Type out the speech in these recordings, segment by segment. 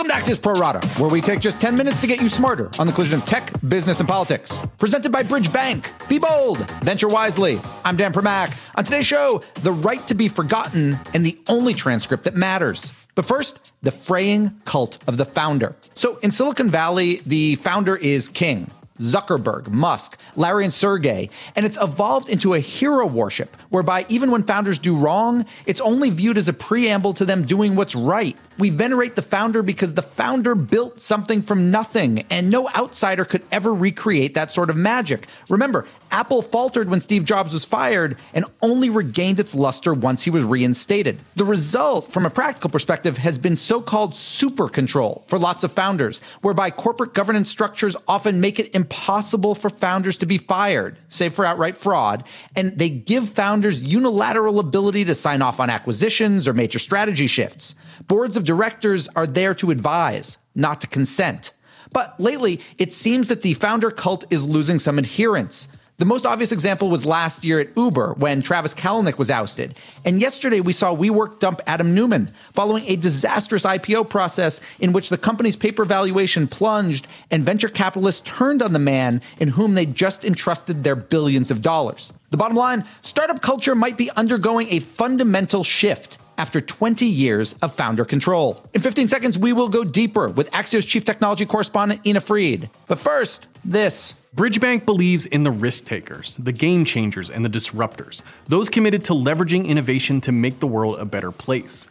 Welcome to Axios Pro Rata, where we take just 10 minutes to get you smarter on the collision of tech, business, and politics. Presented by Bridge Bank. Be bold, venture wisely. I'm Dan Primack. On today's show, the right to be forgotten and the only transcript that matters. But first, the fraying cult of the founder. So in Silicon Valley, the founder is king. Zuckerberg, Musk, Larry, and Sergey. And it's evolved into a hero worship whereby even when founders do wrong, it's only viewed as a preamble to them doing what's right. We venerate the founder because the founder built something from nothing, and no outsider could ever recreate that sort of magic. Remember, Apple faltered when Steve Jobs was fired and only regained its luster once he was reinstated. The result, from a practical perspective, has been so called super control for lots of founders, whereby corporate governance structures often make it impossible for founders to be fired, save for outright fraud, and they give founders unilateral ability to sign off on acquisitions or major strategy shifts. Boards of directors are there to advise, not to consent. But lately, it seems that the founder cult is losing some adherents. The most obvious example was last year at Uber when Travis Kalanick was ousted. And yesterday we saw WeWork dump Adam Neumann following a disastrous IPO process in which the company's paper valuation plunged and venture capitalists turned on the man in whom they just entrusted their billions of dollars. The bottom line startup culture might be undergoing a fundamental shift after 20 years of founder control. In 15 seconds, we will go deeper with Axios chief technology correspondent Ina Fried. But first, this. Bridgebank believes in the risk takers, the game changers, and the disruptors, those committed to leveraging innovation to make the world a better place.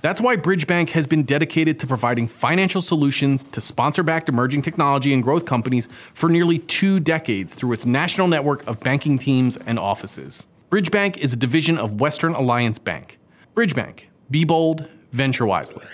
That's why Bridgebank has been dedicated to providing financial solutions to sponsor backed emerging technology and growth companies for nearly two decades through its national network of banking teams and offices. Bridgebank is a division of Western Alliance Bank. Bridgebank. Be bold, venture wisely.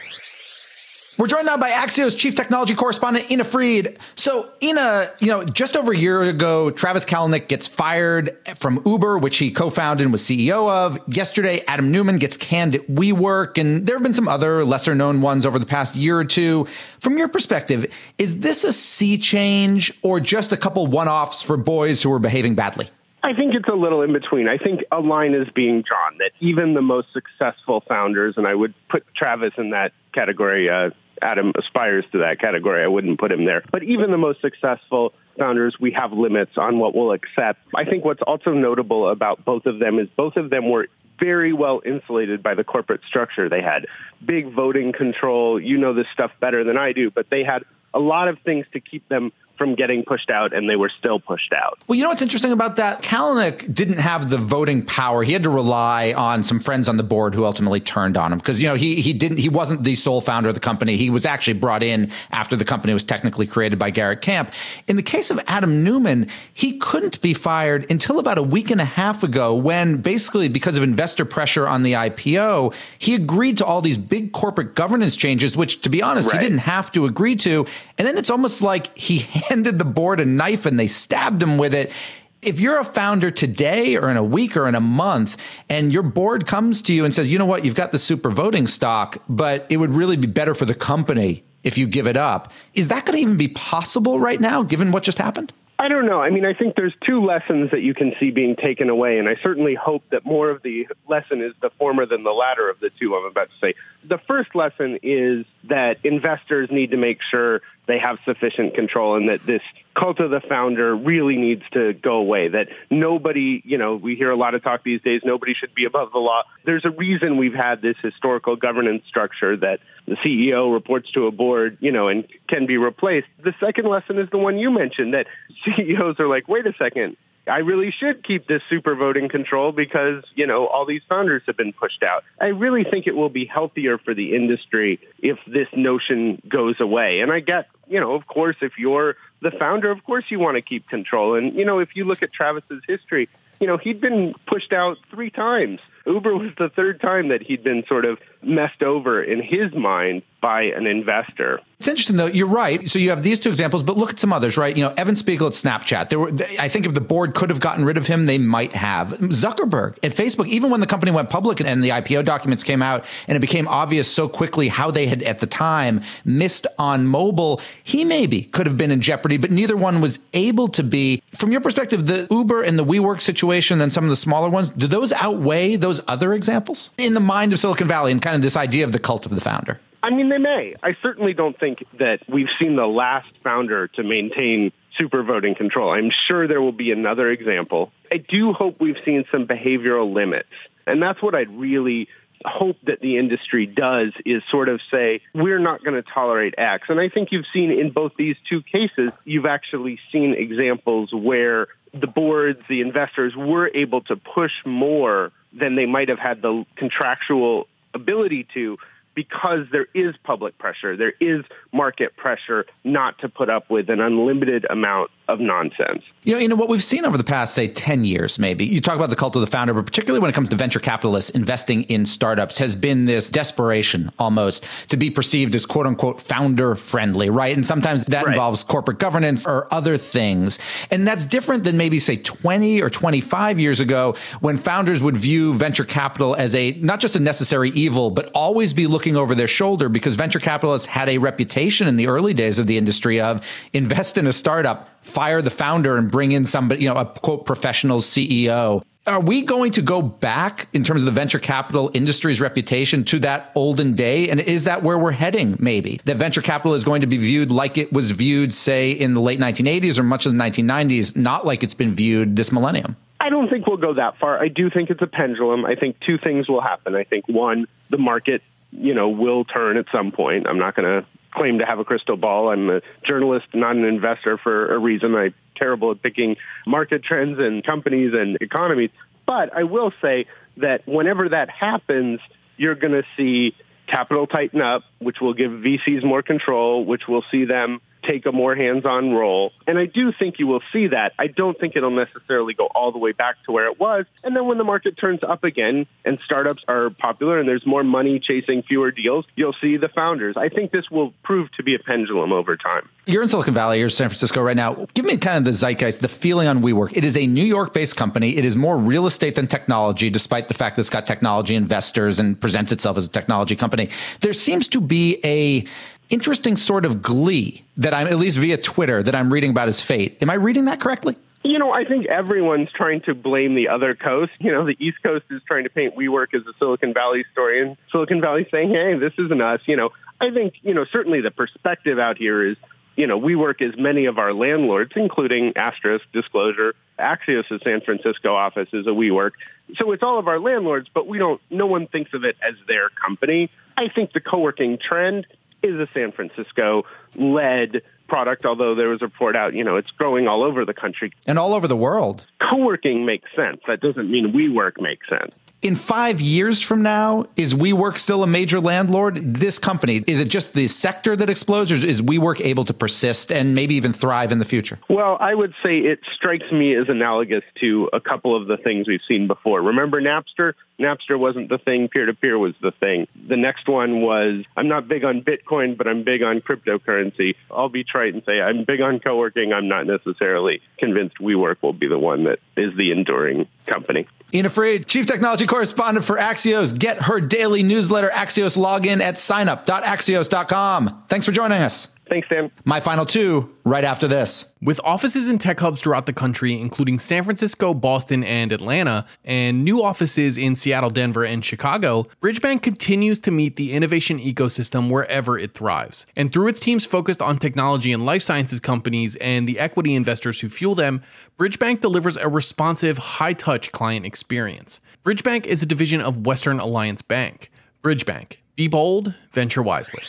We're joined now by Axios chief technology correspondent Ina Fried. So, Ina, you know, just over a year ago, Travis Kalanick gets fired from Uber, which he co-founded and was CEO of. Yesterday, Adam Neumann gets canned at WeWork, and there have been some other lesser known ones over the past year or two. From your perspective, is this a sea change or just a couple one-offs for boys who are behaving badly? I think it's a little in between. I think a line is being drawn that even the most successful founders, and I would put Travis in that category. Uh, Adam aspires to that category. I wouldn't put him there. But even the most successful founders, we have limits on what we'll accept. I think what's also notable about both of them is both of them were very well insulated by the corporate structure they had. Big voting control. You know this stuff better than I do, but they had a lot of things to keep them from getting pushed out, and they were still pushed out. Well, you know what's interesting about that? Kalanick didn't have the voting power. He had to rely on some friends on the board who ultimately turned on him because you know he he didn't he wasn't the sole founder of the company. He was actually brought in after the company was technically created by Garrett Camp. In the case of Adam Neumann, he couldn't be fired until about a week and a half ago when basically because of investor pressure on the IPO, he agreed to all these big corporate governance changes, which to be honest, right. he didn't have to agree to. And then it's almost like he handed the board a knife and they stabbed him with it. If you're a founder today or in a week or in a month and your board comes to you and says, you know what, you've got the super voting stock, but it would really be better for the company if you give it up. Is that going to even be possible right now, given what just happened? I don't know. I mean, I think there's two lessons that you can see being taken away, and I certainly hope that more of the lesson is the former than the latter of the two I'm about to say. The first lesson is that investors need to make sure they have sufficient control and that this cult of the founder really needs to go away. That nobody, you know, we hear a lot of talk these days, nobody should be above the law. There's a reason we've had this historical governance structure that the CEO reports to a board, you know, and can be replaced. The second lesson is the one you mentioned that CEOs are like, wait a second, I really should keep this super voting control because, you know, all these founders have been pushed out. I really think it will be healthier for the industry if this notion goes away. And I get, you know, of course, if you're the founder, of course you want to keep control. And, you know, if you look at Travis's history, you know, he'd been pushed out three times. Uber was the third time that he'd been sort of messed over in his mind by an investor. It's interesting though. You're right. So you have these two examples, but look at some others, right? You know, Evan Spiegel at Snapchat. There were, I think, if the board could have gotten rid of him, they might have. Zuckerberg at Facebook. Even when the company went public and the IPO documents came out, and it became obvious so quickly how they had at the time missed on mobile, he maybe could have been in jeopardy, but neither one was able to be. From your perspective, the Uber and the WeWork situation, and some of the smaller ones, do those outweigh those other examples in the mind of Silicon Valley and kind of this idea of the cult of the founder? I mean, they may. I certainly don't think that we've seen the last founder to maintain super voting control. I'm sure there will be another example. I do hope we've seen some behavioral limits. And that's what I'd really hope that the industry does is sort of say, we're not going to tolerate X. And I think you've seen in both these two cases, you've actually seen examples where the boards, the investors were able to push more than they might have had the contractual ability to because there is public pressure, there is market pressure not to put up with an unlimited amount of nonsense. You know, you know what we've seen over the past, say, 10 years, maybe. You talk about the cult of the founder, but particularly when it comes to venture capitalists investing in startups, has been this desperation almost to be perceived as quote unquote founder friendly, right? And sometimes that right. involves corporate governance or other things. And that's different than maybe, say, 20 or 25 years ago when founders would view venture capital as a not just a necessary evil, but always be looking over their shoulder because venture capitalists had a reputation in the early days of the industry of invest in a startup fire the founder and bring in somebody, you know, a quote professional CEO. Are we going to go back in terms of the venture capital industry's reputation to that olden day? And is that where we're heading, maybe? That venture capital is going to be viewed like it was viewed, say, in the late 1980s or much of the 1990s, not like it's been viewed this millennium? I don't think we'll go that far. I do think it's a pendulum. I think two things will happen. I think one, the market, you know, will turn at some point. I'm not going to claim to have a crystal ball. I'm a journalist, not an investor for a reason. I'm terrible at picking market trends and companies and economies. But I will say that whenever that happens, you're going to see capital tighten up, which will give VCs more control, which will see them take a more hands-on role. And I do think you will see that. I don't think it'll necessarily go all the way back to where it was. And then when the market turns up again and startups are popular and there's more money chasing fewer deals, you'll see the founders. I think this will prove to be a pendulum over time. You're in Silicon Valley, you're in San Francisco right now. Give me kind of the zeitgeist, the feeling on WeWork. It is a New York-based company. It is more real estate than technology, despite the fact that it's got technology investors and presents itself as a technology company. There seems to be a interesting sort of glee that I'm, at least via Twitter, that I'm reading about his fate. Am I reading that correctly? You know, I think everyone's trying to blame the other coast. You know, the East Coast is trying to paint WeWork as a Silicon Valley story, and Silicon Valley saying, hey, this isn't us. You know, I think, you know, certainly the perspective out here is, you know, WeWork is many of our landlords, including Asterisk, Disclosure, Axios' San Francisco office is a WeWork. So it's all of our landlords, but we don't, no one thinks of it as their company. I think the co-working trend is a San Francisco led product, although there was a report out, you know, it's growing all over the country. And all over the world. Co-working makes sense. That doesn't mean WeWork makes sense in five years from now, is WeWork still a major landlord? This company, is it just the sector that explodes, or is WeWork able to persist and maybe even thrive in the future? Well, I would say it strikes me as analogous to a couple of the things we've seen before. Remember Napster? Napster wasn't the thing, peer-to-peer was the thing. The next one was, I'm not big on Bitcoin, but I'm big on cryptocurrency. I'll be trite and say I'm big on co-working. I'm not necessarily convinced WeWork will be the one that is the enduring company. Ina Fried, Chief Technology Correspondent for Axios. Get her daily newsletter, Axios login at signup.axios.com. Thanks for joining us. Thanks, Sam. My final two right after this. With offices and tech hubs throughout the country, including San Francisco, Boston, and Atlanta, and new offices in Seattle, Denver, and Chicago, Bridgebank continues to meet the innovation ecosystem wherever it thrives. And through its teams focused on technology and life sciences companies and the equity investors who fuel them, Bridgebank delivers a responsive, high touch client experience. Bridgebank is a division of Western Alliance Bank. Bridgebank. Be bold, venture wisely.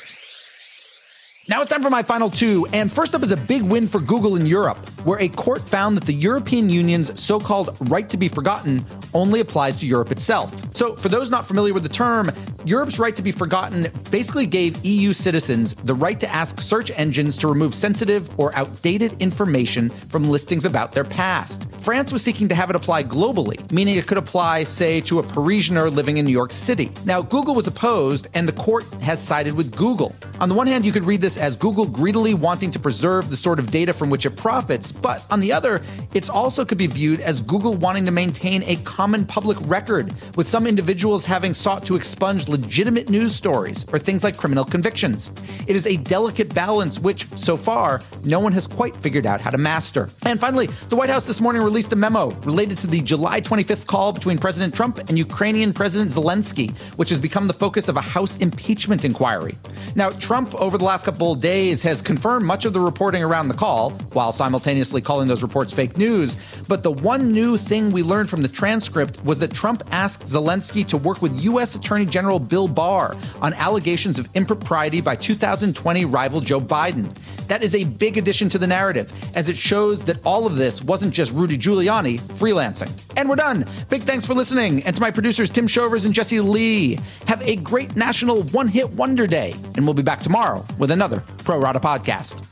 Now it's time for my final two. And first up is a big win for Google in Europe, where a court found that the European Union's so called right to be forgotten only applies to Europe itself. So, for those not familiar with the term, Europe's right to be forgotten basically gave EU citizens the right to ask search engines to remove sensitive or outdated information from listings about their past. France was seeking to have it apply globally, meaning it could apply, say, to a Parisianer living in New York City. Now, Google was opposed, and the court has sided with Google. On the one hand, you could read this as Google greedily wanting to preserve the sort of data from which it profits, but on the other, it also could be viewed as Google wanting to maintain a common public record, with some individuals having sought to expunge legitimate news stories or things like criminal convictions. It is a delicate balance which, so far, no one has quite figured out how to master. And finally, the White House this morning released a memo related to the July 25th call between President Trump and Ukrainian President Zelensky, which has become the focus of a House impeachment inquiry. Now, Trump, over the last couple of days, has confirmed much of the reporting around the call, while simultaneously calling those reports fake news. But the one new thing we learned from the transcript was that Trump asked Zelensky to work with U.S. Attorney General Bill Barr on allegations of impropriety by 2020 rival Joe Biden. That is a big addition to the narrative, as it shows that all of this wasn't just Rudy Giuliani freelancing. And we're done. Big thanks for listening, and to my producers Tim Shovers and Jesse Lee. Have a great national one hit wonder day, and we'll be back tomorrow with another Pro Rata podcast.